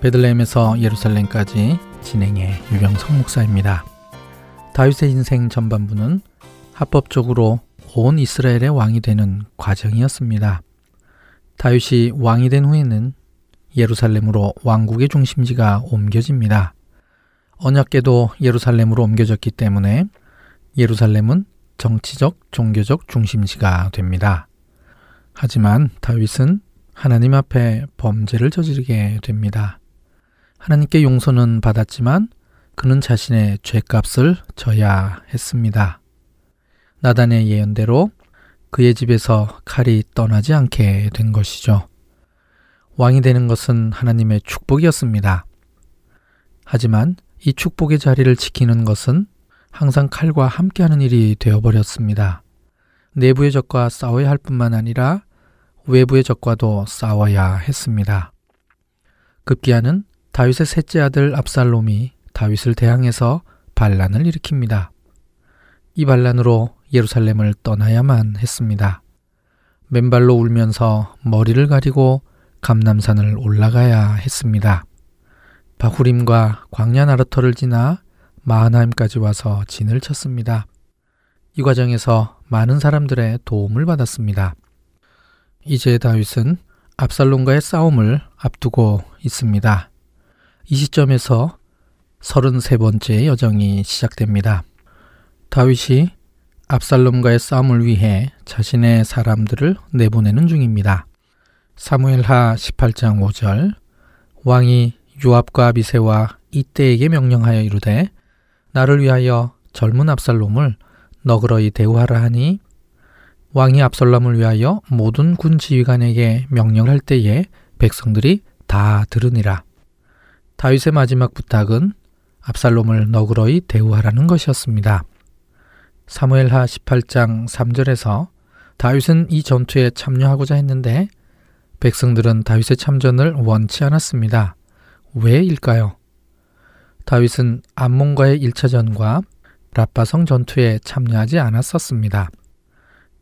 베들레헴에서 예루살렘까지 진행의 유병성 목사입니다 다윗의 인생 전반부는 합법적으로 온 이스라엘의 왕이 되는 과정이었습니다 다윗이 왕이 된 후에는 예루살렘으로 왕국의 중심지가 옮겨집니다 언약계도 예루살렘으로 옮겨졌기 때문에 예루살렘은 정치적, 종교적 중심지가 됩니다. 하지만 다윗은 하나님 앞에 범죄를 저지르게 됩니다. 하나님께 용서는 받았지만 그는 자신의 죄값을 져야 했습니다. 나단의 예언대로 그의 집에서 칼이 떠나지 않게 된 것이죠. 왕이 되는 것은 하나님의 축복이었습니다. 하지만 이 축복의 자리를 지키는 것은 항상 칼과 함께하는 일이 되어버렸습니다. 내부의 적과 싸워야 할 뿐만 아니라 외부의 적과도 싸워야 했습니다. 급기야는 다윗의 셋째 아들 압살롬이 다윗을 대항해서 반란을 일으킵니다. 이 반란으로 예루살렘을 떠나야만 했습니다. 맨발로 울면서 머리를 가리고 감남산을 올라가야 했습니다. 바후림과 광야 나르터를 지나 마하나임까지 와서 진을 쳤습니다. 이 과정에서 많은 사람들의 도움을 받았습니다. 이제 다윗은 압살롬과의 싸움을 앞두고 있습니다. 이 시점에서 33번째 여정이 시작됩니다. 다윗이 압살롬과의 싸움을 위해 자신의 사람들을 내보내는 중입니다. 사무엘하 18장 5절 왕이 요압과 비세와 이때에게 명령하여 이르되 나를 위하여 젊은 압살롬을 너그러이 대우하라 하니 왕이 압살롬을 위하여 모든 군 지휘관에게 명령할 때에 백성들이 다 들으니라. 다윗의 마지막 부탁은 압살롬을 너그러이 대우하라는 것이었습니다. 사무엘하 18장 3절에서 다윗은 이 전투에 참여하고자 했는데 백성들은 다윗의 참전을 원치 않았습니다. 왜일까요? 다윗은 암몬과의 1차전과 라빠성 전투에 참여하지 않았었습니다.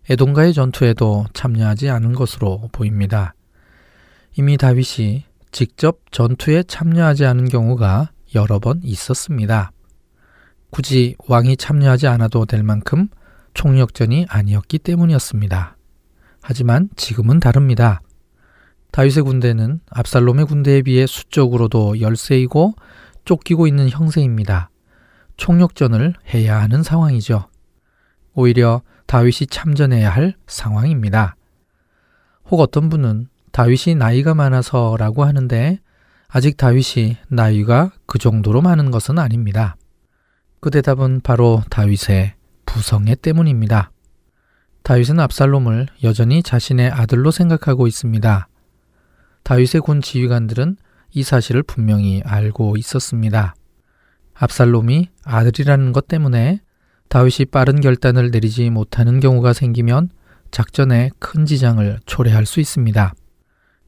에돔과의 전투에도 참여하지 않은 것으로 보입니다. 이미 다윗이 직접 전투에 참여하지 않은 경우가 여러 번 있었습니다. 굳이 왕이 참여하지 않아도 될 만큼 총력전이 아니었기 때문이었습니다. 하지만 지금은 다릅니다. 다윗의 군대는 압살롬의 군대에 비해 수적으로도 열세이고 쫓기고 있는 형세입니다. 총력전을 해야 하는 상황이죠. 오히려 다윗이 참전해야 할 상황입니다. 혹 어떤 분은 다윗이 나이가 많아서라고 하는데 아직 다윗이 나이가 그 정도로 많은 것은 아닙니다. 그 대답은 바로 다윗의 부성애 때문입니다. 다윗은 압살롬을 여전히 자신의 아들로 생각하고 있습니다. 다윗의 군 지휘관들은 이 사실을 분명히 알고 있었습니다. 압살롬이 아들이라는 것 때문에 다윗이 빠른 결단을 내리지 못하는 경우가 생기면 작전에 큰 지장을 초래할 수 있습니다.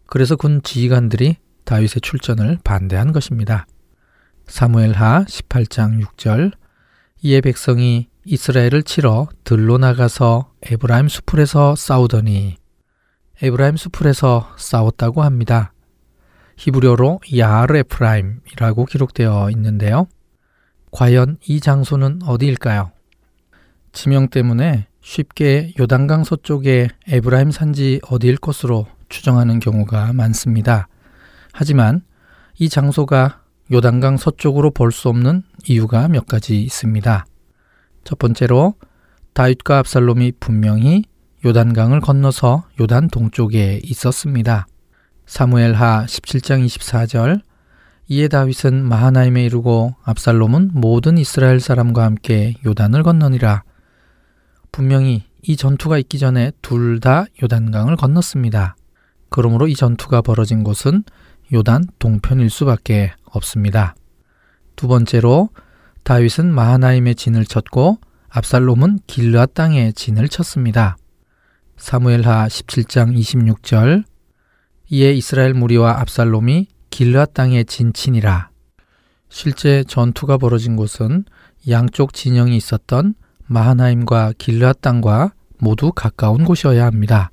그래서 군 지휘관들이 다윗의 출전을 반대한 것입니다. 사무엘하 18장 6절 이에 백성이 이스라엘을 치러 들로 나가서 에브라임 수풀에서 싸우더니 에브라임 수풀에서 싸웠다고 합니다. 히브리어로 야르 에프라임이라고 기록되어 있는데요. 과연 이 장소는 어디일까요? 지명 때문에 쉽게 요단강 서쪽의 에브라임 산지 어디일 것으로 추정하는 경우가 많습니다. 하지만 이 장소가 요단강 서쪽으로 볼 수 없는 이유가 몇 가지 있습니다. 첫 번째로 다윗과 압살롬이 분명히 요단강을 건너서 요단 동쪽에 있었습니다. 사무엘하 17장 24절 이에 다윗은 마하나임에 이르고 압살롬은 모든 이스라엘 사람과 함께 요단을 건너니라. 분명히 이 전투가 있기 전에 둘 다 요단강을 건넜습니다. 그러므로 이 전투가 벌어진 곳은 요단 동편일 수밖에 없습니다. 두 번째로 다윗은 마하나임에 진을 쳤고 압살롬은 길르아 땅에 진을 쳤습니다. 사무엘하 17장 26절 이에 이스라엘 무리와 압살롬이 길르아 땅에 진친이라. 실제 전투가 벌어진 곳은 양쪽 진영이 있었던 마하나임과 길르아 땅과 모두 가까운 곳이어야 합니다.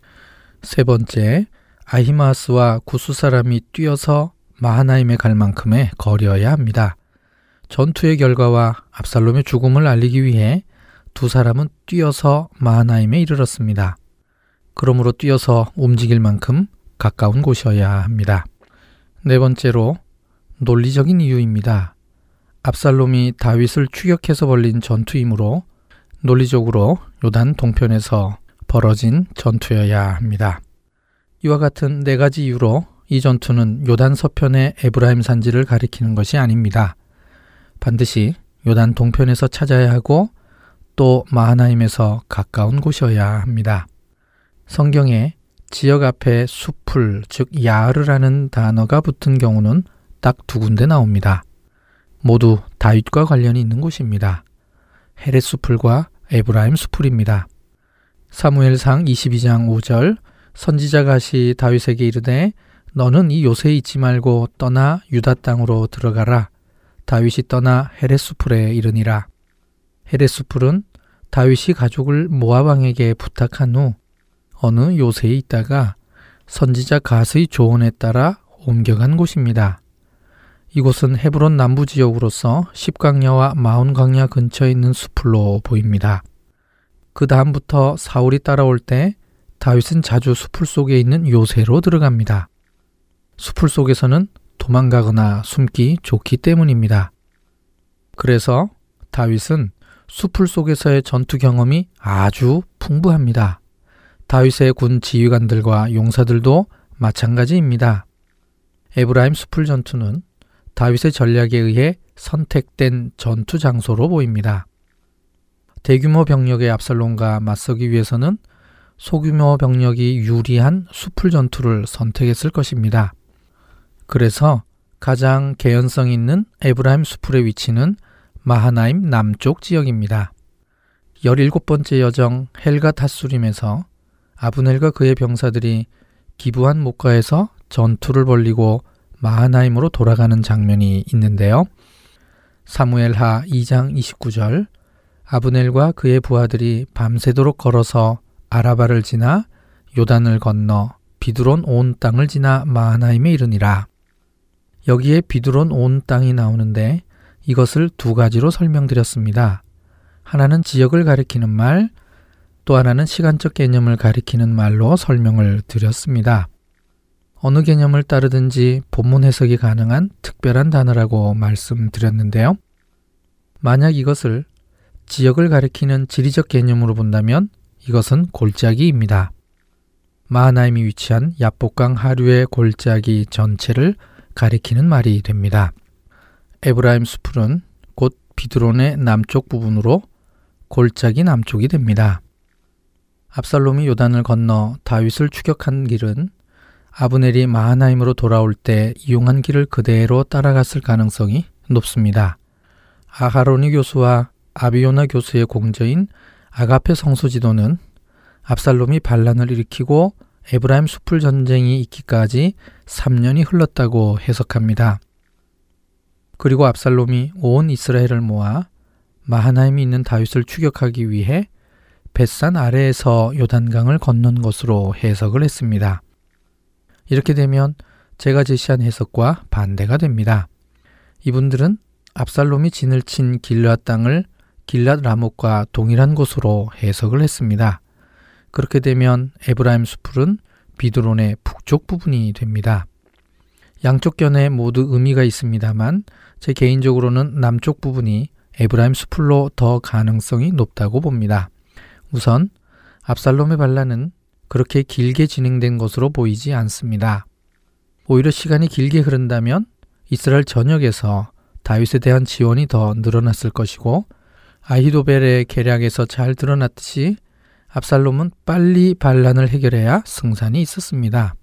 세 번째, 아히마스와 구스 사람이 뛰어서 마하나임에 갈 만큼의 거리여야 합니다. 전투의 결과와 압살롬의 죽음을 알리기 위해 두 사람은 뛰어서 마하나임에 이르렀습니다. 그러므로 뛰어서 움직일 만큼 가까운 곳이어야 합니다. 네 번째로 논리적인 이유입니다. 압살롬이 다윗을 추격해서 벌린 전투이므로 논리적으로 요단 동편에서 벌어진 전투여야 합니다. 이와 같은 네 가지 이유로 이 전투는 요단 서편의 에브라임 산지를 가리키는 것이 아닙니다. 반드시 요단 동편에서 찾아야 하고 또 마하나임에서 가까운 곳이어야 합니다. 성경에 지역 앞에 숲을 즉 야르라는 단어가 붙은 경우는 딱 두 군데 나옵니다. 모두 다윗과 관련이 있는 곳입니다. 헤렛 수풀과 에브라임 수풀입니다. 사무엘상 22장 5절 선지자가 하시 다윗에게 이르되 너는 이 요새에 있지 말고 떠나 유다 땅으로 들어가라. 다윗이 떠나 헤렛 수풀에 이르니라. 헤렛 수풀은 다윗이 가족을 모아방에게 부탁한 후 어느 요새에 있다가 선지자 갓의 조언에 따라 옮겨간 곳입니다. 이곳은 헤브론 남부 지역으로서 십강야와 마온강야 근처에 있는 수풀로 보입니다. 그 다음부터 사울이 따라올 때 다윗은 자주 수풀 속에 있는 요새로 들어갑니다. 수풀 속에서는 도망가거나 숨기 좋기 때문입니다. 그래서 다윗은 수풀 속에서의 전투 경험이 아주 풍부합니다. 다윗의 군 지휘관들과 용사들도 마찬가지입니다. 에브라임 수풀 전투는 다윗의 전략에 의해 선택된 전투 장소로 보입니다. 대규모 병력의 압살롬과 맞서기 위해서는 소규모 병력이 유리한 수풀 전투를 선택했을 것입니다. 그래서 가장 개연성 있는 에브라임 수풀의 위치는 마하나임 남쪽 지역입니다. 17번째 여정 헬가 타수림에서 아브넬과 그의 병사들이 기부한 목가에서 전투를 벌리고 마하나임으로 돌아가는 장면이 있는데요. 사무엘하 2장 29절 아브넬과 그의 부하들이 밤새도록 걸어서 아라바를 지나 요단을 건너 비두론 온 땅을 지나 마하나임에 이르니라. 여기에 비두론 온 땅이 나오는데 이것을 두 가지로 설명드렸습니다. 하나는 지역을 가리키는 말, 또 하나는 시간적 개념을 가리키는 말로 설명을 드렸습니다. 어느 개념을 따르든지 본문 해석이 가능한 특별한 단어라고 말씀드렸는데요. 만약 이것을 지역을 가리키는 지리적 개념으로 본다면 이것은 골짜기입니다. 마하나임이 위치한 야복강 하류의 골짜기 전체를 가리키는 말이 됩니다. 에브라임 수풀은 곧 비드론의 남쪽 부분으로 골짜기 남쪽이 됩니다. 압살롬이 요단을 건너 다윗을 추격한 길은 아브넬이 마하나임으로 돌아올 때 이용한 길을 그대로 따라갔을 가능성이 높습니다. 아하로니 교수와 아비오나 교수의 공저인 아가페 성소지도는 압살롬이 반란을 일으키고 에브라임 수풀 전쟁이 있기까지 3년이 흘렀다고 해석합니다. 그리고 압살롬이 온 이스라엘을 모아 마하나임이 있는 다윗을 추격하기 위해 벳산 아래에서 요단강을 건넌 것으로 해석을 했습니다. 이렇게 되면 제가 제시한 해석과 반대가 됩니다. 이분들은 압살롬이 진을 친 길르앗 땅을 길랏 라목과 동일한 곳으로 해석을 했습니다. 그렇게 되면 에브라임 수풀은 비드론의 북쪽 부분이 됩니다. 양쪽 견해 모두 의미가 있습니다만 제 개인적으로는 남쪽 부분이 에브라임 수풀로 더 가능성이 높다고 봅니다. 우선 압살롬의 반란은 그렇게 길게 진행된 것으로 보이지 않습니다. 오히려 시간이 길게 흐른다면 이스라엘 전역에서 다윗에 대한 지원이 더 늘어났을 것이고 아히도벨의 계략에서 잘 드러났듯이 압살롬은 빨리 반란을 해결해야 승산이 있었습니다.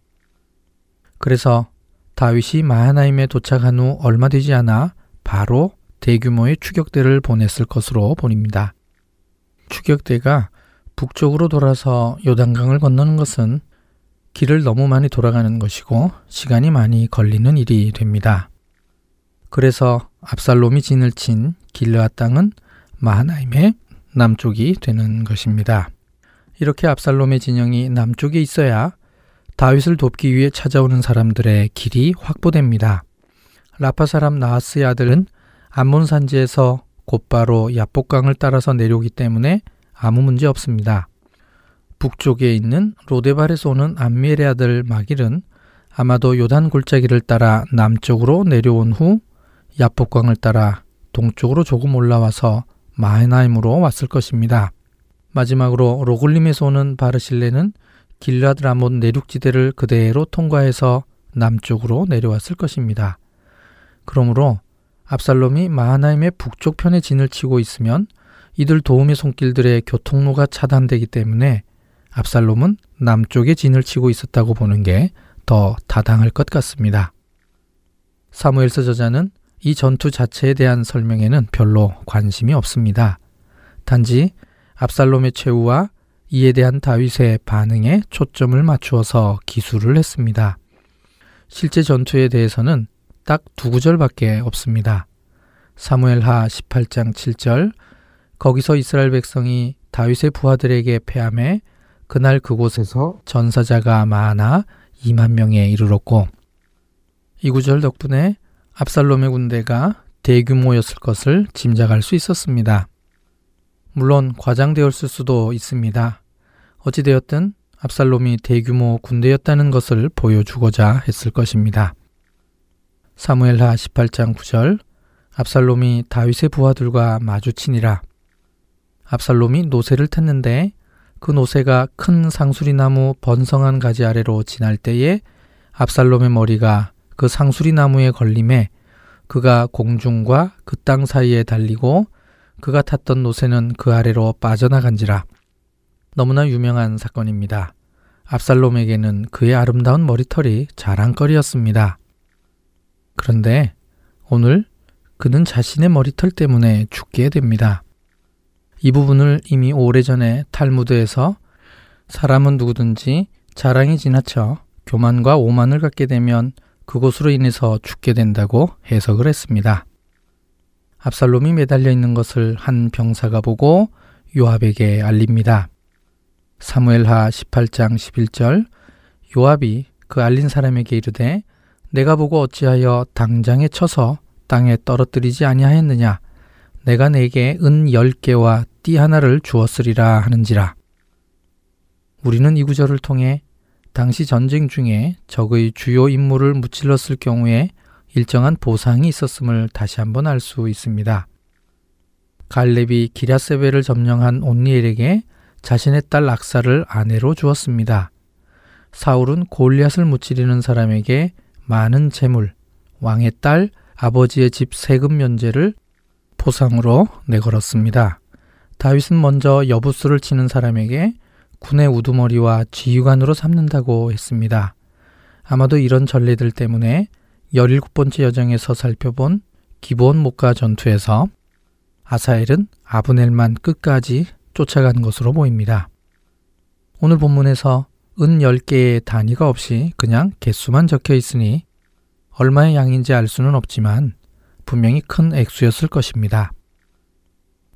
그래서 다윗이 마하나임에 도착한 후 얼마 되지 않아 바로 대규모의 추격대를 보냈을 것으로 보입니다. 추격대가 북쪽으로 돌아서 요단강을 건너는 것은 길을 너무 많이 돌아가는 것이고 시간이 많이 걸리는 일이 됩니다. 그래서 압살롬이 진을 친 길르앗 땅은 마하나임의 남쪽이 되는 것입니다. 이렇게 압살롬의 진영이 남쪽에 있어야 다윗을 돕기 위해 찾아오는 사람들의 길이 확보됩니다. 라파 사람 나하스의 아들은 암몬 산지에서 곧바로 야복강을 따라서 내려오기 때문에 아무 문제 없습니다. 북쪽에 있는 로데발에서 오는 암미엘의 아들 마길은 아마도 요단 골짜기를 따라 남쪽으로 내려온 후 야복강을 따라 동쪽으로 조금 올라와서 마헤나임으로 왔을 것입니다. 마지막으로 로글림에서 오는 바르실레는 길라드 라몬 내륙지대를 그대로 통과해서 남쪽으로 내려왔을 것입니다. 그러므로 압살롬이 마하나임의 북쪽 편에 진을 치고 있으면 이들 도움의 손길들의 교통로가 차단되기 때문에 압살롬은 남쪽에 진을 치고 있었다고 보는 게 더 타당할 것 같습니다. 사무엘서 저자는 이 전투 자체에 대한 설명에는 별로 관심이 없습니다. 단지 압살롬의 최후와 이에 대한 다윗의 반응에 초점을 맞추어서 기술을 했습니다. 실제 전투에 대해서는 딱 두 구절밖에 없습니다. 사무엘하 18장 7절 거기서 이스라엘 백성이 다윗의 부하들에게 패함해 그날 그곳에서 전사자가 많아 2만 명에 이르렀고 이 구절 덕분에 압살롬의 군대가 대규모였을 것을 짐작할 수 있었습니다. 물론 과장되었을 수도 있습니다. 어찌되었든 압살롬이 대규모 군대였다는 것을 보여주고자 했을 것입니다. 사무엘하 18장 9절 압살롬이 다윗의 부하들과 마주치니라. 압살롬이 노새를 탔는데 그 노새가 큰 상수리 나무 번성한 가지 아래로 지날 때에 압살롬의 머리가 그 상수리 나무에 걸림에 그가 공중과 그 땅 사이에 달리고 그가 탔던 노새는 그 아래로 빠져나간지라. 너무나 유명한 사건입니다. 압살롬에게는 그의 아름다운 머리털이 자랑거리였습니다. 그런데 오늘 그는 자신의 머리털 때문에 죽게 됩니다. 이 부분을 이미 오래전에 탈무드에서 사람은 누구든지 자랑이 지나쳐 교만과 오만을 갖게 되면 그곳으로 인해서 죽게 된다고 해석을 했습니다. 압살롬이 매달려 있는 것을 한 병사가 보고 요압에게 알립니다. 사무엘하 18장 11절 요압이 그 알린 사람에게 이르되 내가 보고 어찌하여 당장에 쳐서 땅에 떨어뜨리지 아니하였느냐 내가 내게 은 열개와 띠 하나를 주었으리라 하는지라. 우리는 이 구절을 통해 당시 전쟁 중에 적의 주요 인물을 무찔렀을 경우에 일정한 보상이 있었음을 다시 한번 알 수 있습니다. 갈렙이 기랴세베를 점령한 온니엘에게 자신의 딸 악사를 아내로 주었습니다. 사울은 골리앗을 무찌르는 사람에게 많은 재물, 왕의 딸, 아버지의 집 세금 면제를 포상으로 내걸었습니다. 다윗은 먼저 여부수를 치는 사람에게 군의 우두머리와 지휘관으로 삼는다고 했습니다. 아마도 이런 전례들 때문에 17번째 여정에서 살펴본 기본 목가 전투에서 아사엘은 아브넬만 끝까지 쫓아간 것으로 보입니다. 오늘 본문에서 은 10개의 단위가 없이 그냥 개수만 적혀 있으니 얼마의 양인지 알 수는 없지만 분명히 큰 액수였을 것입니다.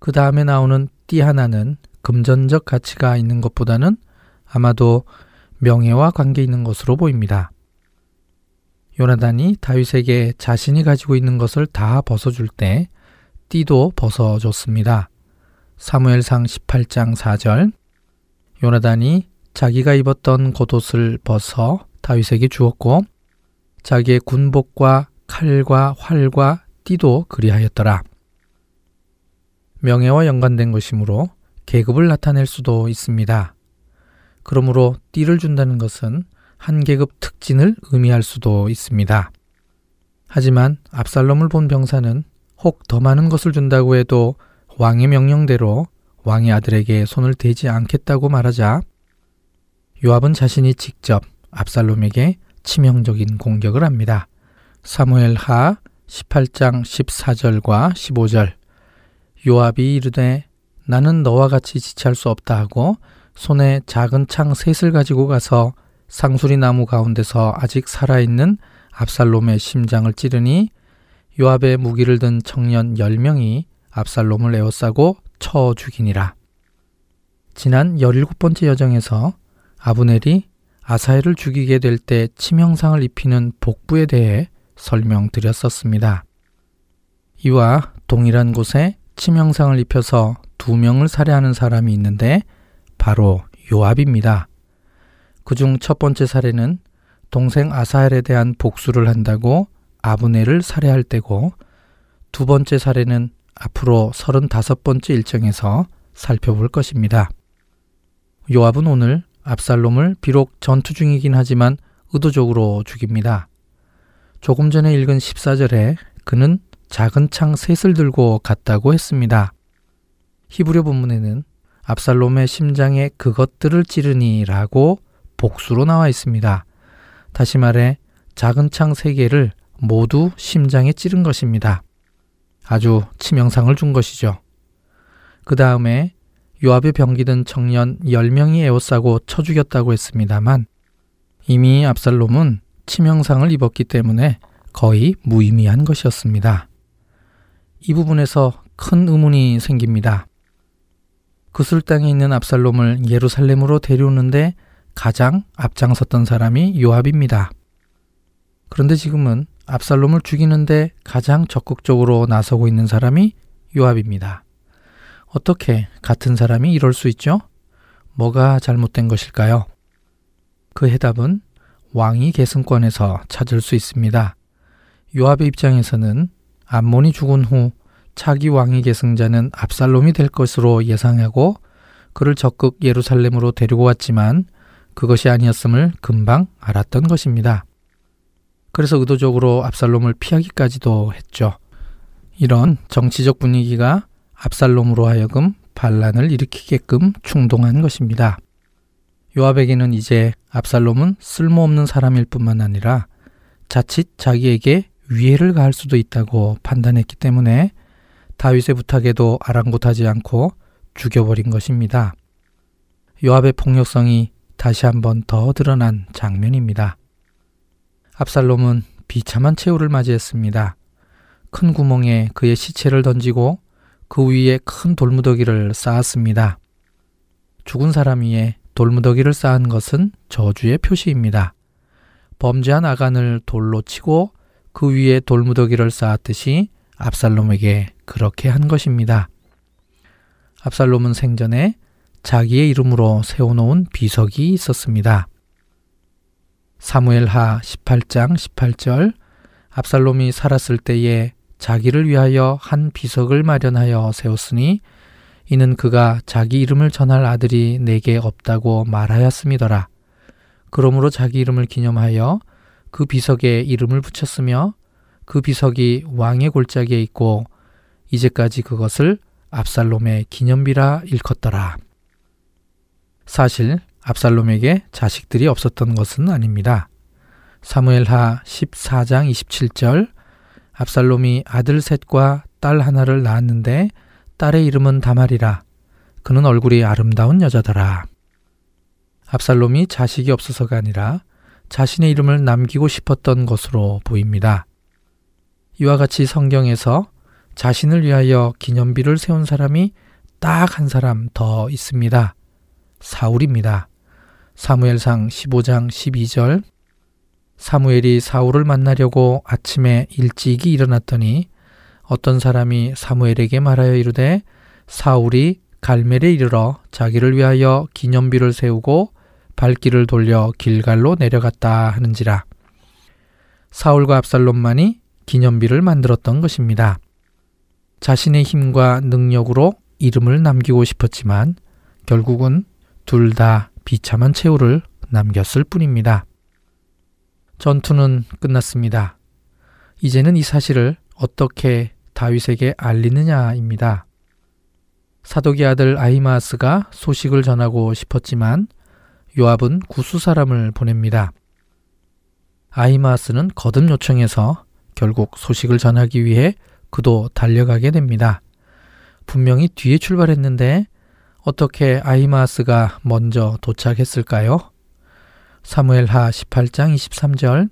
그 다음에 나오는 띠 하나는 금전적 가치가 있는 것보다는 아마도 명예와 관계 있는 것으로 보입니다. 요나단이 다윗에게 자신이 가지고 있는 것을 다 벗어줄 때 띠도 벗어줬습니다. 사무엘상 18장 4절 요나단이 자기가 입었던 겉옷을 벗어 다윗에게 주었고 자기의 군복과 칼과 활과 띠도 그리하였더라. 명예와 연관된 것이므로 계급을 나타낼 수도 있습니다. 그러므로 띠를 준다는 것은 한 계급 특진을 의미할 수도 있습니다. 하지만 압살롬을 본 병사는 혹 더 많은 것을 준다고 해도 왕의 명령대로 왕의 아들에게 손을 대지 않겠다고 말하자 요압은 자신이 직접 압살롬에게 치명적인 공격을 합니다. 사무엘 하 18장 14절과 15절 요압이 이르되 나는 너와 같이 지체할 수 없다 하고 손에 작은 창 셋을 가지고 가서 상수리 나무 가운데서 아직 살아있는 압살롬의 심장을 찌르니 요압의 무기를 든 청년 10명이 압살롬을 에워싸고 쳐 죽이니라. 지난 17번째 여정에서 아브넬이 아사엘을 죽이게 될 때 치명상을 입히는 복부에 대해 설명드렸었습니다. 이와 동일한 곳에 치명상을 입혀서 두 명을 살해하는 사람이 있는데 바로 요압입니다. 그중 첫 번째 사례는 동생 아사엘에 대한 복수를 한다고 아브넬을 살해할 때고 두 번째 사례는 앞으로 35번째 일정에서 살펴볼 것입니다. 요압은 오늘 압살롬을 비록 전투 중이긴 하지만 의도적으로 죽입니다. 조금 전에 읽은 14절에 그는 작은 창 셋을 들고 갔다고 했습니다. 히브리 본문에는 압살롬의 심장에 그것들을 찌르니라고 복수로 나와 있습니다. 다시 말해 작은 창 세 개를 모두 심장에 찌른 것입니다. 아주 치명상을 준 것이죠. 그 다음에 요압의 병기든 청년 10명이 에워싸고 쳐 죽였다고 했습니다만 이미 압살롬은 치명상을 입었기 때문에 거의 무의미한 것이었습니다. 이 부분에서 큰 의문이 생깁니다. 그술 땅에 있는 압살롬을 예루살렘으로 데려오는데 가장 앞장섰던 사람이 요압입니다. 그런데 지금은 압살롬을 죽이는데 가장 적극적으로 나서고 있는 사람이 요압입니다. 어떻게 같은 사람이 이럴 수 있죠? 뭐가 잘못된 것일까요? 그 해답은 왕위 계승권에서 찾을 수 있습니다. 요압의 입장에서는 암몬이 죽은 후 차기 왕위 계승자는 압살롬이 될 것으로 예상하고 그를 적극 예루살렘으로 데리고 왔지만 그것이 아니었음을 금방 알았던 것입니다. 그래서 의도적으로 압살롬을 피하기까지도 했죠. 이런 정치적 분위기가 압살롬으로 하여금 반란을 일으키게끔 충동한 것입니다. 요압에게는 이제 압살롬은 쓸모없는 사람일 뿐만 아니라 자칫 자기에게 위해를 가할 수도 있다고 판단했기 때문에 다윗의 부탁에도 아랑곳하지 않고 죽여버린 것입니다. 요압의 폭력성이 다시 한번 더 드러난 장면입니다. 압살롬은 비참한 최후를 맞이했습니다. 큰 구멍에 그의 시체를 던지고 그 위에 큰 돌무더기를 쌓았습니다. 죽은 사람 위에 돌무더기를 쌓은 것은 저주의 표시입니다. 범죄한 아간을 돌로 치고 그 위에 돌무더기를 쌓았듯이 압살롬에게 그렇게 한 것입니다. 압살롬은 생전에 자기의 이름으로 세워놓은 비석이 있었습니다. 사무엘하 18장 18절 압살롬이 살았을 때에 자기를 위하여 한 비석을 마련하여 세웠으니 이는 그가 자기 이름을 전할 아들이 내게 없다고 말하였음이더라. 그러므로 자기 이름을 기념하여 그 비석에 이름을 붙였으며 그 비석이 왕의 골짜기에 있고 이제까지 그것을 압살롬의 기념비라 일컫더라. 사실 압살롬에게 자식들이 없었던 것은 아닙니다. 사무엘하 14장 27절 압살롬이 아들 셋과 딸 하나를 낳았는데 딸의 이름은 다말이라 그는 얼굴이 아름다운 여자더라. 압살롬이 자식이 없어서가 아니라 자신의 이름을 남기고 싶었던 것으로 보입니다. 이와 같이 성경에서 자신을 위하여 기념비를 세운 사람이 딱 한 사람 더 있습니다. 사울입니다. 사무엘상 15장 12절 사무엘이 사울을 만나려고 아침에 일찍이 일어났더니 어떤 사람이 사무엘에게 말하여 이르되 사울이 갈멜에 이르러 자기를 위하여 기념비를 세우고 발길을 돌려 길갈로 내려갔다 하는지라 사울과 압살롬만이 기념비를 만들었던 것입니다. 자신의 힘과 능력으로 이름을 남기고 싶었지만 결국은 둘 다 비참한 최후를 남겼을 뿐입니다. 전투는 끝났습니다. 이제는 이 사실을 어떻게 다윗에게 알리느냐입니다. 사독의 아들 아히마스가 소식을 전하고 싶었지만 요압은 구수 사람을 보냅니다. 아히마스는 거듭 요청해서 결국 소식을 전하기 위해 그도 달려가게 됩니다. 분명히 뒤에 출발했는데 어떻게 아히마스가 먼저 도착했을까요? 사무엘하 18장 23절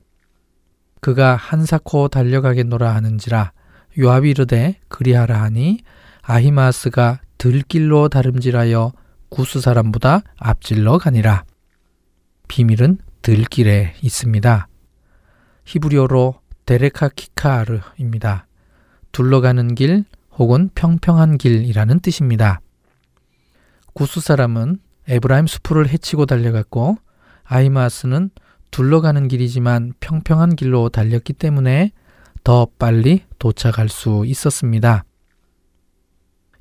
그가 한사코 달려가겠노라 하는지라 요압이 이르되 그리하라 하니 아히마스가 들길로 다름질하여 구스 사람보다 앞질러 가니라. 비밀은 들길에 있습니다. 히브리어로 데레카 키카르입니다. 둘러가는 길 혹은 평평한 길이라는 뜻입니다. 구스 사람은 에브라임 수풀을 헤치고 달려갔고 아이마스는 둘러가는 길이지만 평평한 길로 달렸기 때문에 더 빨리 도착할 수 있었습니다.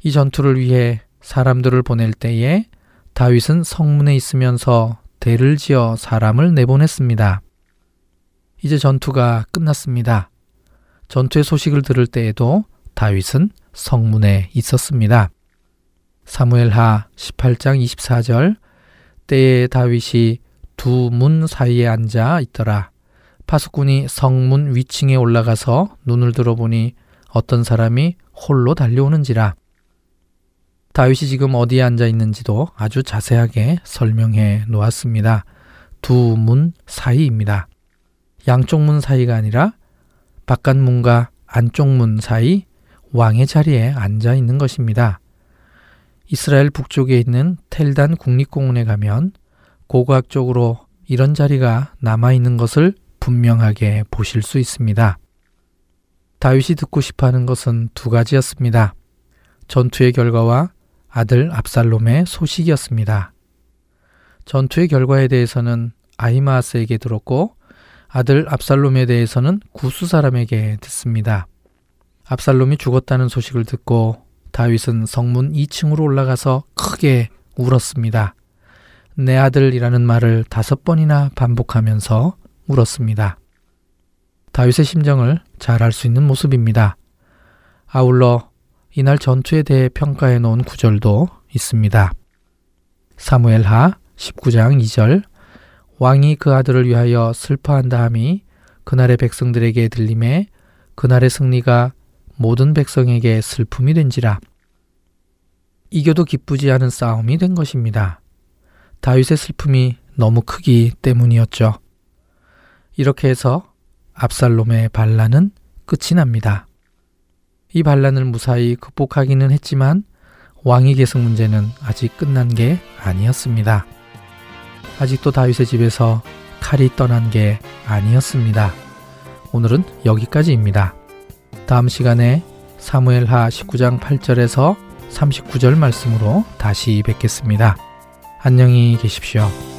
이 전투를 위해 사람들을 보낼 때에 다윗은 성문에 있으면서 대를 지어 사람을 내보냈습니다. 이제 전투가 끝났습니다. 전투의 소식을 들을 때에도 다윗은 성문에 있었습니다. 사무엘하 18장 24절 때에 다윗이 두 문 사이에 앉아 있더라. 파수꾼이 성문 위층에 올라가서 눈을 들어보니 어떤 사람이 홀로 달려오는지라. 다윗이 지금 어디에 앉아 있는지도 아주 자세하게 설명해 놓았습니다. 두 문 사이입니다. 양쪽 문 사이가 아니라 바깥 문과 안쪽 문 사이 왕의 자리에 앉아 있는 것입니다. 이스라엘 북쪽에 있는 텔단 국립공원에 가면 고고학적으로 이런 자리가 남아 있는 것을 분명하게 보실 수 있습니다. 다윗이 듣고 싶어 하는 것은 두 가지였습니다. 전투의 결과와 아들 압살롬의 소식이었습니다. 전투의 결과에 대해서는 아히마스에게 들었고 아들 압살롬에 대해서는 구수 사람에게 듣습니다. 압살롬이 죽었다는 소식을 듣고 다윗은 성문 2층으로 올라가서 크게 울었습니다. 내 아들이라는 말을 다섯 번이나 반복하면서 울었습니다. 다윗의 심정을 잘 알 수 있는 모습입니다. 아울러 이날 전투에 대해 평가해 놓은 구절도 있습니다. 사무엘하 19장 2절 왕이 그 아들을 위하여 슬퍼한 다음이 그날의 백성들에게 들림에 그날의 승리가 모든 백성에게 슬픔이 된지라. 이겨도 기쁘지 않은 싸움이 된 것입니다. 다윗의 슬픔이 너무 크기 때문이었죠. 이렇게 해서 압살롬의 반란은 끝이 납니다. 이 반란을 무사히 극복하기는 했지만 왕위 계승 문제는 아직 끝난 게 아니었습니다. 아직도 다윗의 집에서 칼이 떠난 게 아니었습니다. 오늘은 여기까지입니다. 다음 시간에 사무엘하 19장 8절에서 39절 말씀으로 다시 뵙겠습니다. 안녕히 계십시오.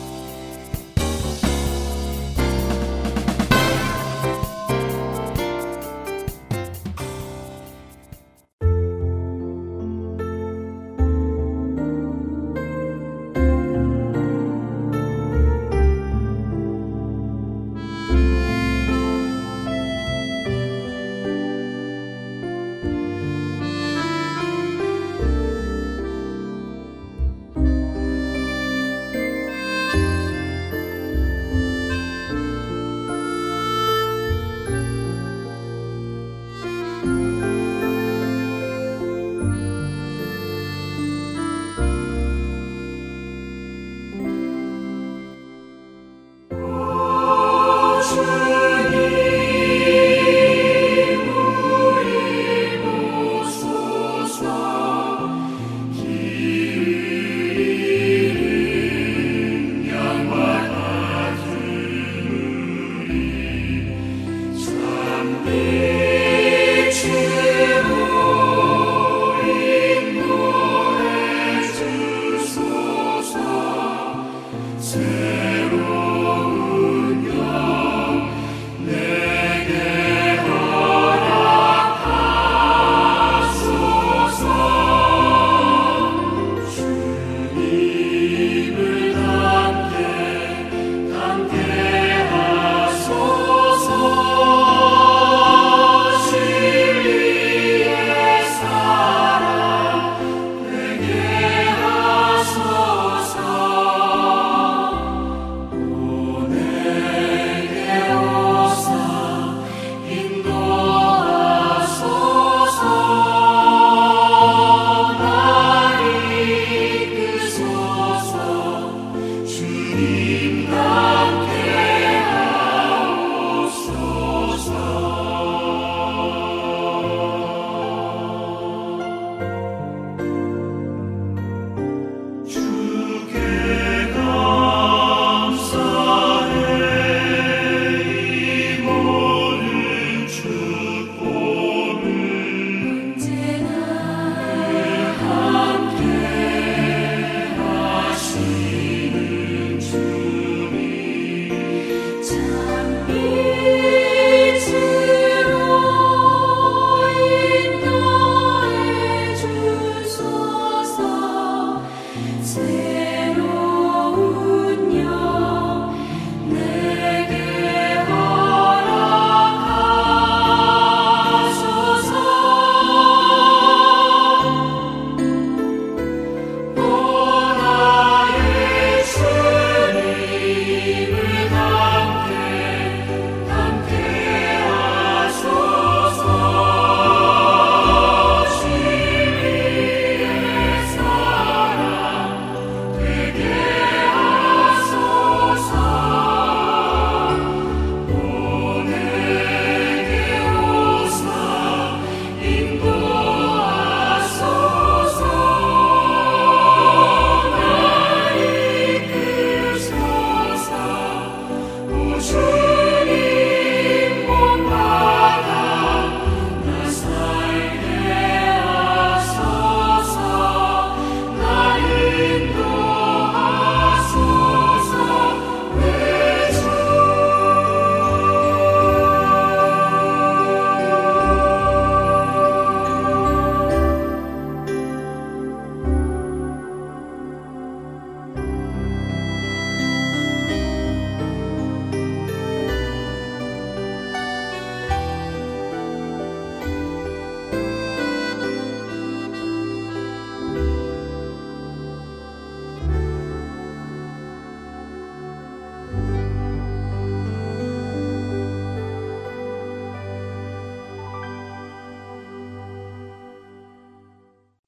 treasure.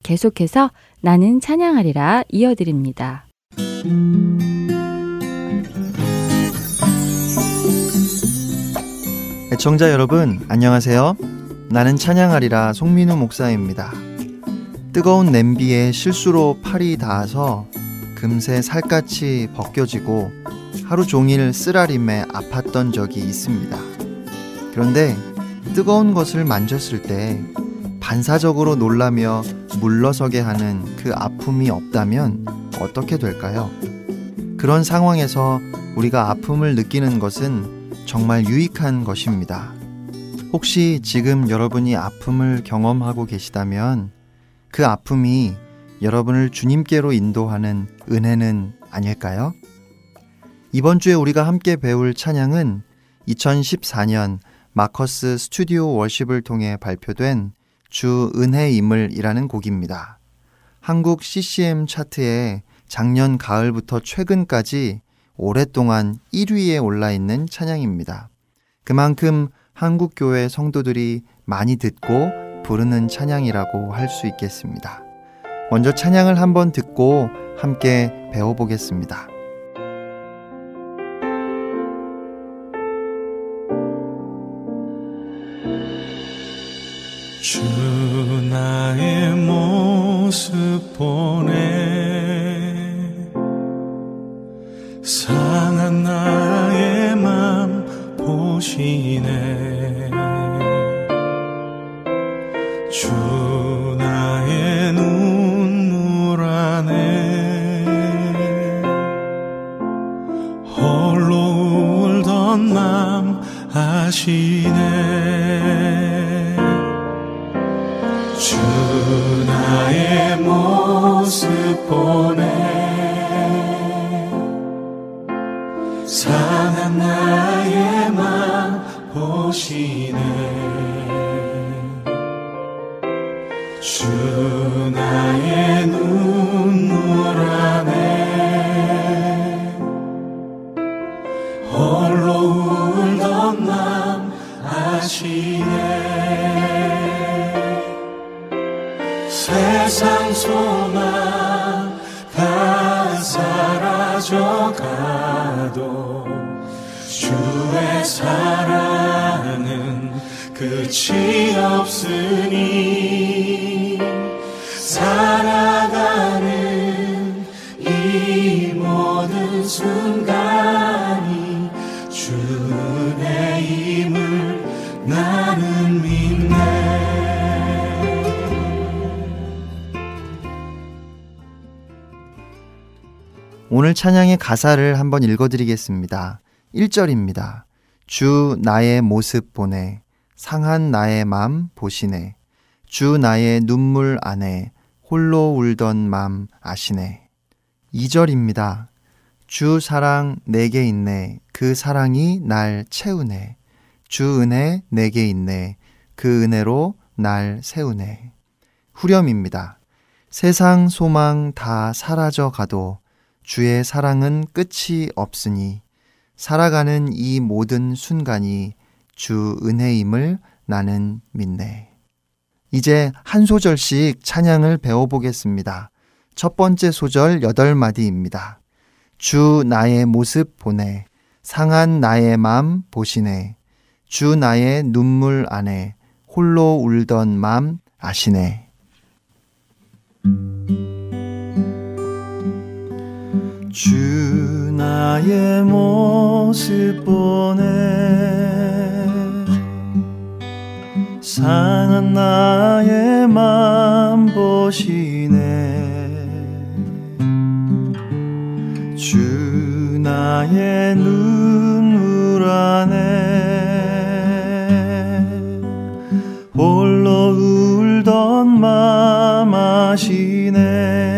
계속해서 나는 찬양하리라 이어드립니다. 애청자 여러분, 안녕하세요. 나는 찬양하리라 송민우 목사입니다. 뜨거운 냄비에 실수로 팔이 닿아서 금세 살갗이 벗겨지고 하루 종일 쓰라림에 아팠던 적이 있습니다. 그런데 뜨거운 것을 만졌을 때 반사적으로 놀라며 물러서게 하는 그 아픔이 없다면 어떻게 될까요? 그런 상황에서 우리가 아픔을 느끼는 것은 정말 유익한 것입니다. 혹시 지금 여러분이 아픔을 경험하고 계시다면 그 아픔이 여러분을 주님께로 인도하는 은혜는 아닐까요? 이번 주에 우리가 함께 배울 찬양은 2014년 마커스 스튜디오 월십을 통해 발표된 주 은혜임을이라는 곡입니다. 한국 CCM 차트에 작년 가을부터 최근까지 오랫동안 1위에 올라 있는 찬양입니다. 그만큼 한국 교회 성도들이 많이 듣고 부르는 찬양이라고 할 수 있겠습니다. 먼저 찬양을 한번 듣고 함께 배워보겠습니다. 주 나의 모습 보내. 상한 나의 맘 보시네. 주 나의 눈물 안에 홀로 울던 맘 아시네 나의 모습 보내. 상한 나의 맘 보시네. 주 나의 사라져가도 주의 사랑은 끝이 없으니 오늘 찬양의 가사를 한번 읽어드리겠습니다. 1절입니다. 주 나의 모습 보내, 상한 나의 맘 보시네. 주 나의 눈물 안에 홀로 울던 맘 아시네. 2절입니다. 주 사랑 내게 있네. 그 사랑이 날 채우네. 주 은혜 내게 있네. 그 은혜로 날 세우네. 후렴입니다. 세상 소망 다 사라져 가도 주의 사랑은 끝이 없으니 살아가는 이 모든 순간이 주 은혜임을 나는 믿네. 이제 한 소절씩 찬양을 배워보겠습니다. 첫 번째 소절 여덟 마디입니다. 주 나의 모습 보내, 상한 나의 맘 보시네. 주 나의 눈물 안에 홀로 울던 맘 아시네. 주 나의 모습 보네 상한 나의 맘 보시네. 주 나의 눈물 안에 홀로 울던 맘 아시네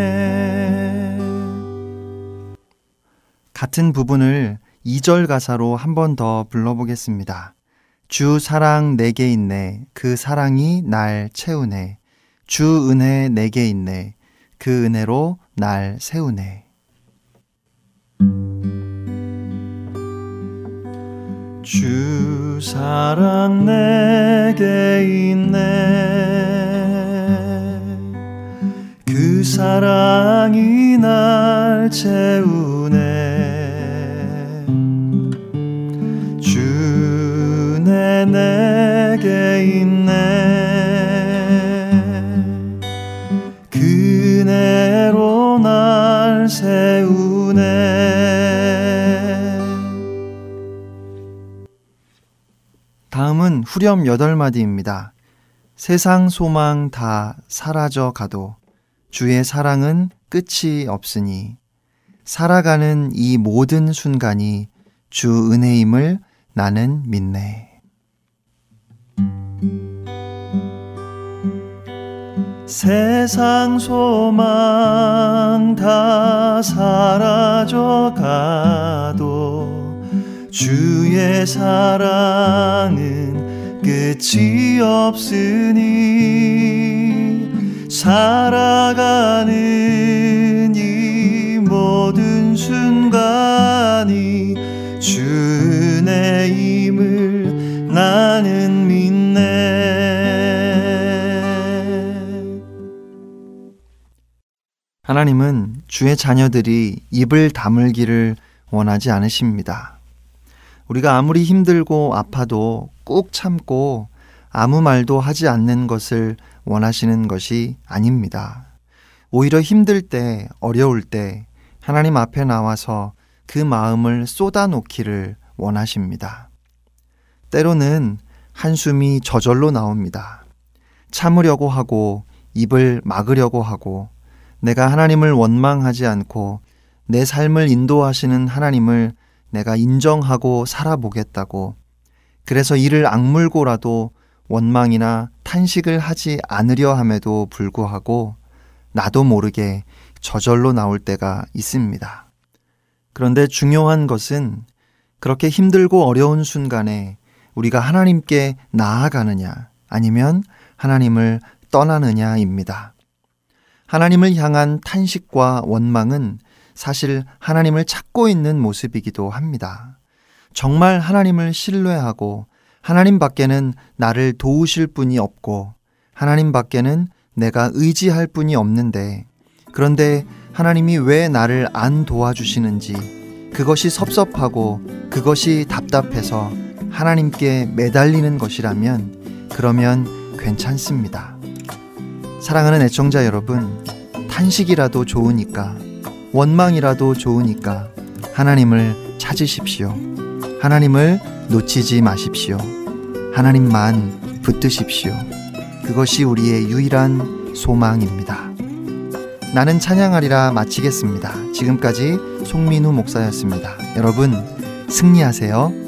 같은 부분을 2절 가사로 한 번 더 불러보겠습니다. 주 사랑 내게 있네. 그 사랑이 날 채우네. 주 은혜 내게 있네. 그 은혜로 날 세우네. 주 사랑 내게 있네. 그 사랑이 날 채우네. 있네 그네로 날 세우네 다음은 후렴 여덟 마디입니다. 세상 소망 다 사라져 가도 주의 사랑은 끝이 없으니 살아가는 이 모든 순간이 주 은혜임을 나는 믿네. 세상 소망 다 사라져 가도 주의 사랑은 끝이 없으니 살아가는 이 모든 순간이 주의 힘을 나는 믿네 하나님은 주의 자녀들이 입을 다물기를 원하지 않으십니다. 우리가 아무리 힘들고 아파도 꾹 참고 아무 말도 하지 않는 것을 원하시는 것이 아닙니다. 오히려 힘들 때, 어려울 때 하나님 앞에 나와서 그 마음을 쏟아놓기를 원하십니다. 때로는 한숨이 저절로 나옵니다. 참으려고 하고 입을 막으려고 하고 내가 하나님을 원망하지 않고 내 삶을 인도하시는 하나님을 내가 인정하고 살아보겠다고 그래서 이를 악물고라도 원망이나 탄식을 하지 않으려 함에도 불구하고 나도 모르게 저절로 나올 때가 있습니다. 그런데 중요한 것은 그렇게 힘들고 어려운 순간에 우리가 하나님께 나아가느냐 아니면 하나님을 떠나느냐입니다. 하나님을 향한 탄식과 원망은 사실 하나님을 찾고 있는 모습이기도 합니다. 정말 하나님을 신뢰하고 하나님 밖에는 나를 도우실 분이 없고 하나님 밖에는 내가 의지할 분이 없는데 그런데 하나님이 왜 나를 안 도와주시는지 그것이 섭섭하고 그것이 답답해서 하나님께 매달리는 것이라면 그러면 괜찮습니다. 사랑하는 애청자 여러분, 탄식이라도 좋으니까, 원망이라도 좋으니까 하나님을 찾으십시오. 하나님을 놓치지 마십시오. 하나님만 붙드십시오. 그것이 우리의 유일한 소망입니다. 나는 찬양하리라 마치겠습니다. 지금까지 송민우 목사였습니다. 여러분, 승리하세요.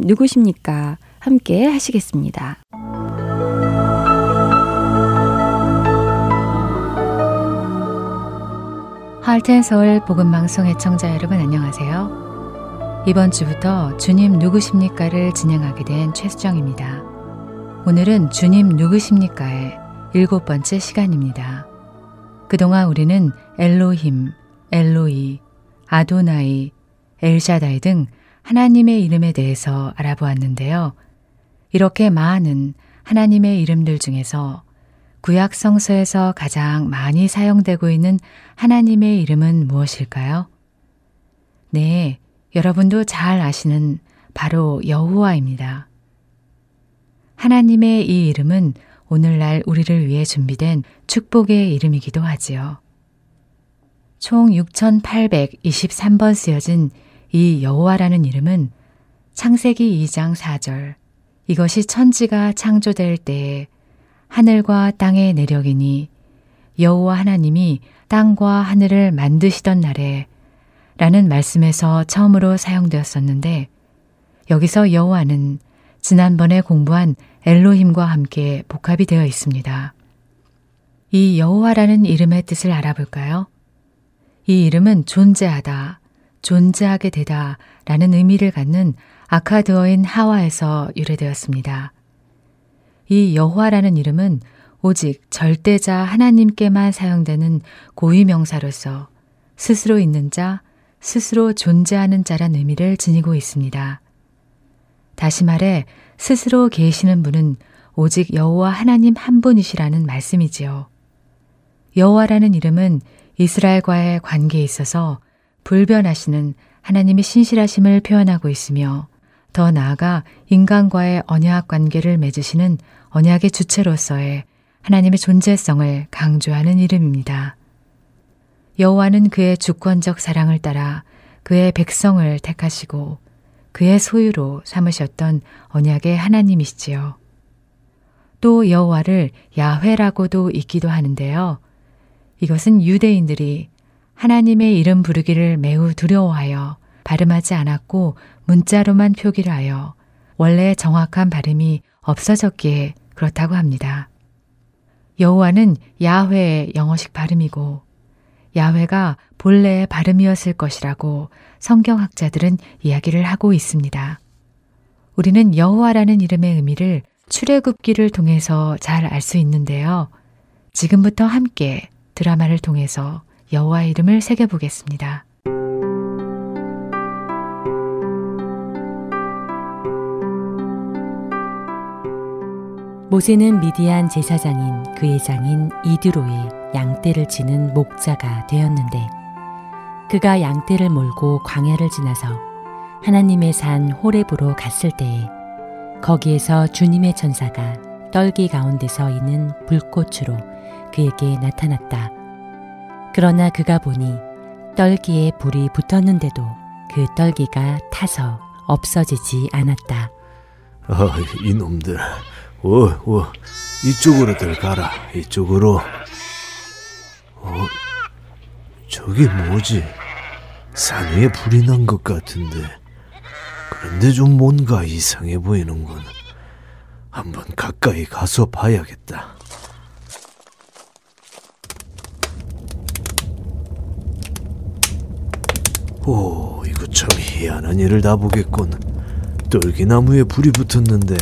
누구십니까? 함께 하시겠습니다. 할텐 서울 복음 방송 애청자 여러분 안녕하세요. 이번 주부터 주님 누구십니까를 진행하게 된 최수정입니다. 오늘은 주님 누구십니까의 일곱 번째 시간입니다. 그동안 우리는 엘로힘, 엘로이, 아도나이, 엘샤다이 등 하나님의 이름에 대해서 알아보았는데요. 이렇게 많은 하나님의 이름들 중에서 구약 성서에서 가장 많이 사용되고 있는 하나님의 이름은 무엇일까요? 네, 여러분도 잘 아시는 바로 여호와입니다. 하나님의 이 이름은 오늘날 우리를 위해 준비된 축복의 이름이기도 하지요. 총 6823번 쓰여진 이 여호와라는 이름은 창세기 2장 4절 이것이 천지가 창조될 때에 하늘과 땅의 내력이니 여호와 하나님이 땅과 하늘을 만드시던 날에 라는 말씀에서 처음으로 사용되었었는데 여기서 여호와는 지난번에 공부한 엘로힘과 함께 복합이 되어 있습니다. 이 여호와라는 이름의 뜻을 알아볼까요? 이 이름은 존재하다, 존재하게 되다 라는 의미를 갖는 아카드어인 하와에서 유래되었습니다. 이 여호와라는 이름은 오직 절대자 하나님께만 사용되는 고유 명사로서 스스로 있는 자, 스스로 존재하는 자란 의미를 지니고 있습니다. 다시 말해 스스로 계시는 분은 오직 여호와 하나님 한 분이시라는 말씀이지요. 여호와라는 이름은 이스라엘과의 관계에 있어서 불변하시는 하나님의 신실하심을 표현하고 있으며 더 나아가 인간과의 언약 관계를 맺으시는 언약의 주체로서의 하나님의 존재성을 강조하는 이름입니다. 여호와는 그의 주권적 사랑을 따라 그의 백성을 택하시고 그의 소유로 삼으셨던 언약의 하나님이시지요. 또 여호와를 야훼라고도 읽기도 하는데요. 이것은 유대인들이 하나님의 이름 부르기를 매우 두려워하여 발음하지 않았고 문자로만 표기를 하여 원래 정확한 발음이 없어졌기에 그렇다고 합니다. 여호와는 야훼의 영어식 발음이고 야훼가 본래의 발음이었을 것이라고 성경학자들은 이야기를 하고 있습니다. 우리는 여호와라는 이름의 의미를 출애굽기를 통해서 잘 알 수 있는데요. 지금부터 함께 드라마를 통해서 여호와의 이름을 새겨 보겠습니다. 모세는 미디안 제사장인 그의 장인 이드로의 양떼를 치는 목자가 되었는데 그가 양떼를 몰고 광야를 지나서 하나님의 산 호렙으로 갔을 때에 거기에서 주님의 천사가 떨기 가운데서 있는 불꽃으로 그에게 나타났다. 그러나 그가 보니 떨기에 불이 붙었는데도 그 떨기가 타서 없어지지 않았다. 아, 이놈들. 어, 어, 이쪽으로들 가라. 이쪽으로. 어, 저게 뭐지? 산 위에 불이 난 것 같은데. 그런데 좀 뭔가 이상해 보이는군. 한번 가까이 가서 봐야겠다. 오, 이거 참 희한한 일을 다 보겠군. 떨기나무에 불이 붙었는데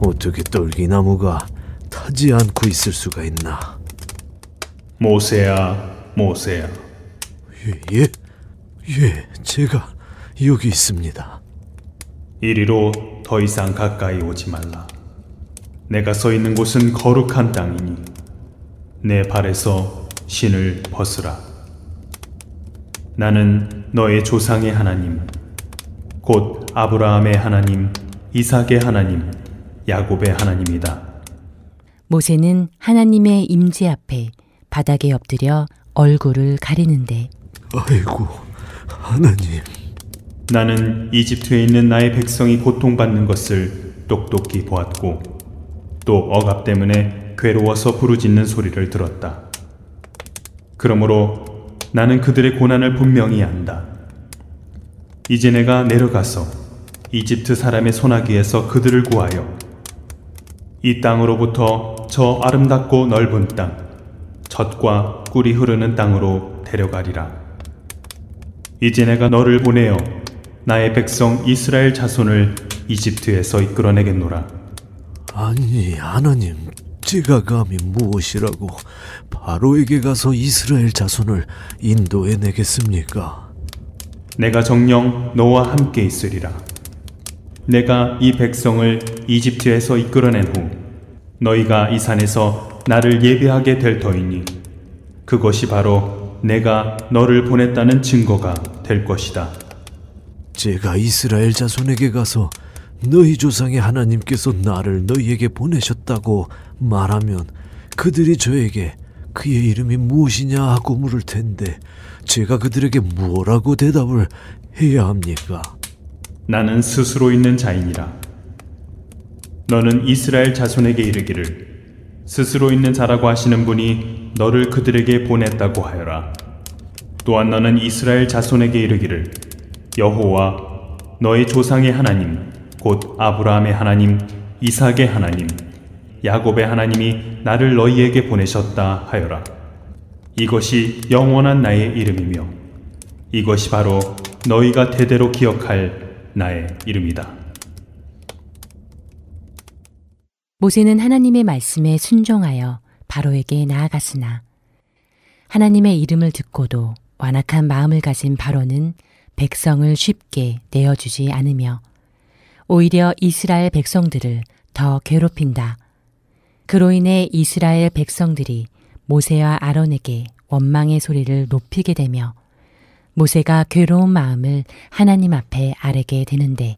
어떻게 떨기나무가 타지 않고 있을 수가 있나? 모세야, 모세야. 예, 예, 예, 제가 여기 있습니다. 이리로 더 이상 가까이 오지 말라. 내가 서 있는 곳은 거룩한 땅이니 내 발에서 신을 벗으라. 나는 너의 조상의 하나님, 곧 아브라함의 하나님, 이삭의 하나님, 야곱의 하나님이다. 모세는 하나님의 임재 앞에 바닥에 엎드려 얼굴을 가리는데 아이고, 하나님. 나는 이집트에 있는 나의 백성이 고통받는 것을 똑똑히 보았고 또 억압 때문에 괴로워서 부르짖는 소리를 들었다. 그러므로 나는 그들의 고난을 분명히 안다. 이제 내가 내려가서 이집트 사람의 소나기에서 그들을 구하여 이 땅으로부터 저 아름답고 넓은 땅, 젖과 꿀이 흐르는 땅으로 데려가리라. 이제 내가 너를 보내어 나의 백성 이스라엘 자손을 이집트에서 이끌어내겠노라. 아니, 하나님, 제가 감히 무엇이라고 바로에게 가서 이스라엘 자손을 인도해 내겠습니까? 내가 정령 너와 함께 있으리라. 내가 이 백성을 이집트에서 이끌어낸 후 너희가 이 산에서 나를 예배하게 될 터이니 그것이 바로 내가 너를 보냈다는 증거가 될 것이다. 제가 이스라엘 자손에게 가서 너희 조상의 하나님께서 나를 너희에게 보내셨다고 말하면 그들이 저에게 그의 이름이 무엇이냐 하고 물을 텐데 제가 그들에게 뭐라고 대답을 해야 합니까? 나는 스스로 있는 자이니라. 너는 이스라엘 자손에게 이르기를 스스로 있는 자라고 하시는 분이 너를 그들에게 보냈다고 하여라. 또한 너는 이스라엘 자손에게 이르기를 여호와 너의 조상의 하나님 곧 아브라함의 하나님 이삭의 하나님 야곱의 하나님이 나를 너희에게 보내셨다 하여라. 이것이 영원한 나의 이름이며 이것이 바로 너희가 대대로 기억할 나의 이름이다. 모세는 하나님의 말씀에 순종하여 바로에게 나아갔으나 하나님의 이름을 듣고도 완악한 마음을 가진 바로는 백성을 쉽게 내어주지 않으며 오히려 이스라엘 백성들을 더 괴롭힌다. 그로 인해 이스라엘 백성들이 모세와 아론에게 원망의 소리를 높이게 되며 모세가 괴로운 마음을 하나님 앞에 아뢰게 되는데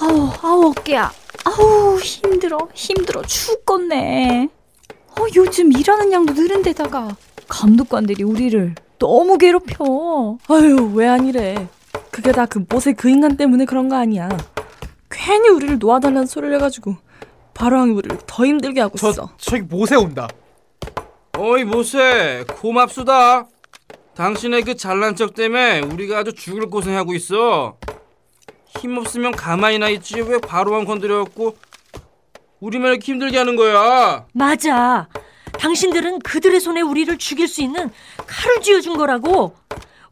아우, 아우, 어깨야. 아우, 힘들어, 힘들어, 죽겠네. 어, 요즘 일하는 양도 늘은 데다가 감독관들이 우리를 너무 괴롭혀. 아유, 왜 아니래. 그게 다그 모세 그 인간 때문에 그런 거 아니야. 괜히 우리를 놓아달라는 소리를 해가지고 바로왕이 우리를 더 힘들게 하고 저, 있어. 저기 모세 온다. 어이 모세 고맙수다. 당신의 그 잘난 척 때문에 우리가 아주 죽을 고생하고 있어. 힘없으면 가만히나 있지 왜 바로만 건드려갖고 우리만 이렇게 힘들게 하는 거야. 맞아. 당신들은 그들의 손에 우리를 죽일 수 있는 칼을 쥐어준 거라고.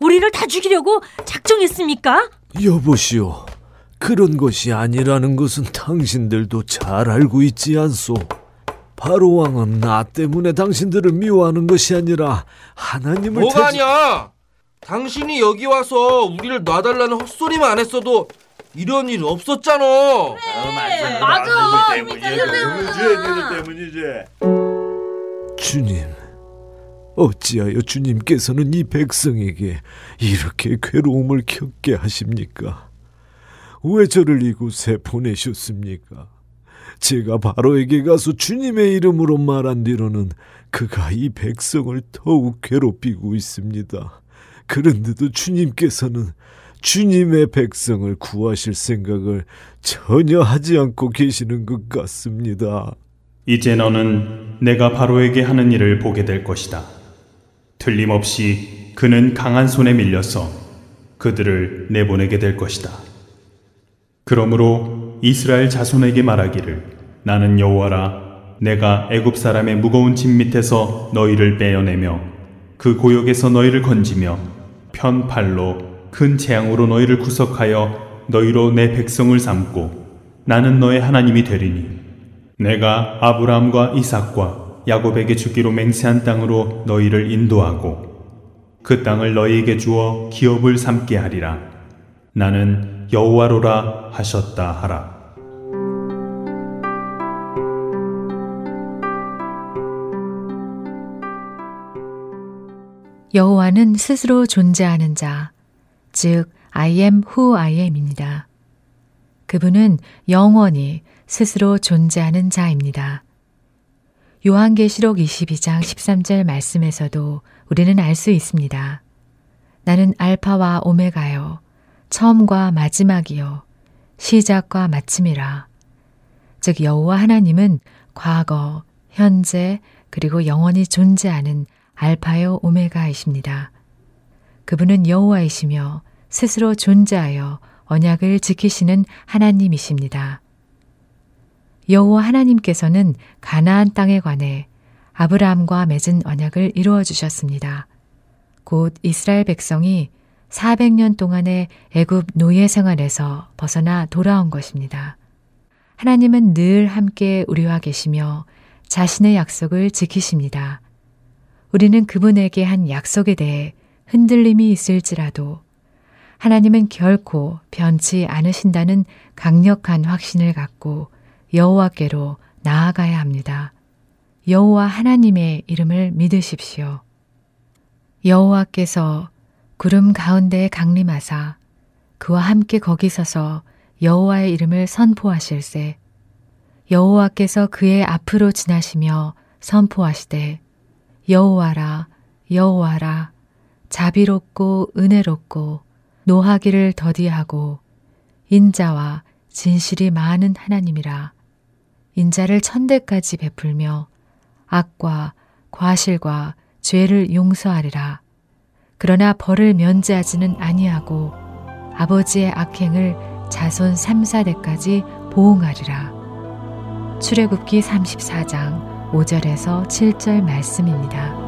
우리를 다 죽이려고 작정했습니까? 여보시오, 그런 것이 아니라는 것은 당신들도 잘 알고 있지 않소. 바로 왕은 나 때문에 당신들을 미워하는 것이 아니라 하나님을 뭐가 대지- 아니야. 당신이 여기 와서 우리를 놔달라는 헛소리만 안 했어도 이런 일 없었잖아. 맞아. 주님, 어찌하여 주님께서는 이 백성에게 이렇게 괴로움을 겪게 하십니까? 왜 저를 이곳에 보내셨습니까? 제가 바로에게 가서 주님의 이름으로 말한 뒤로는 그가 이 백성을 더욱 괴롭히고 있습니다. 그런데도 주님께서는 주님의 백성을 구하실 생각을 전혀 하지 않고 계시는 것 같습니다. 이제 너는 내가 바로에게 하는 일을 보게 될 것이다. 틀림없이 그는 강한 손에 밀려서 그들을 내보내게 될 것이다. 그러므로 이스라엘 자손에게 말하기를 나는 여호와라 내가 애굽 사람의 무거운 짐 밑에서 너희를 빼어내며 그 고역에서 너희를 건지며 편팔로 큰 재앙으로 너희를 구속하여 너희로 내 백성을 삼고 나는 너의 하나님이 되리니 내가 아브라함과 이삭과 야곱에게 주기로 맹세한 땅으로 너희를 인도하고 그 땅을 너희에게 주어 기업을 삼게 하리라. 나는 여호와로라 하셨다 하라. 여호와는 스스로 존재하는 자, 즉 I am who I am입니다. 그분은 영원히 스스로 존재하는 자입니다. 요한계시록 22장 13절 말씀에서도 우리는 알 수 있습니다. 나는 알파와 오메가요, 처음과 마지막이요, 시작과 마침이라. 즉 여호와 하나님은 과거, 현재, 그리고 영원히 존재하는 알파요 오메가이십니다. 그분은 여호와이시며 스스로 존재하여 언약을 지키시는 하나님이십니다. 여호와 하나님께서는 가나안 땅에 관해 아브라함과 맺은 언약을 이루어 주셨습니다. 곧 이스라엘 백성이 400년 동안의 애굽 노예 생활에서 벗어나 돌아온 것입니다. 하나님은 늘 함께 우리와 계시며 자신의 약속을 지키십니다. 우리는 그분에게 한 약속에 대해 흔들림이 있을지라도 하나님은 결코 변치 않으신다는 강력한 확신을 갖고 여호와께로 나아가야 합니다. 여호와 하나님의 이름을 믿으십시오. 여호와께서 구름 가운데 강림하사 그와 함께 거기 서서 여호와의 이름을 선포하실세 여호와께서 그의 앞으로 지나시며 선포하시되 여호와라 여호와라 자비롭고 은혜롭고 노하기를 더디하고 인자와 진실이 많은 하나님이라 인자를 천대까지 베풀며 악과 과실과 죄를 용서하리라 그러나 벌을 면제하지는 아니하고 아버지의 악행을 자손 3, 4대까지 보응하리라. 출애굽기 34장 5절에서 7절 말씀입니다.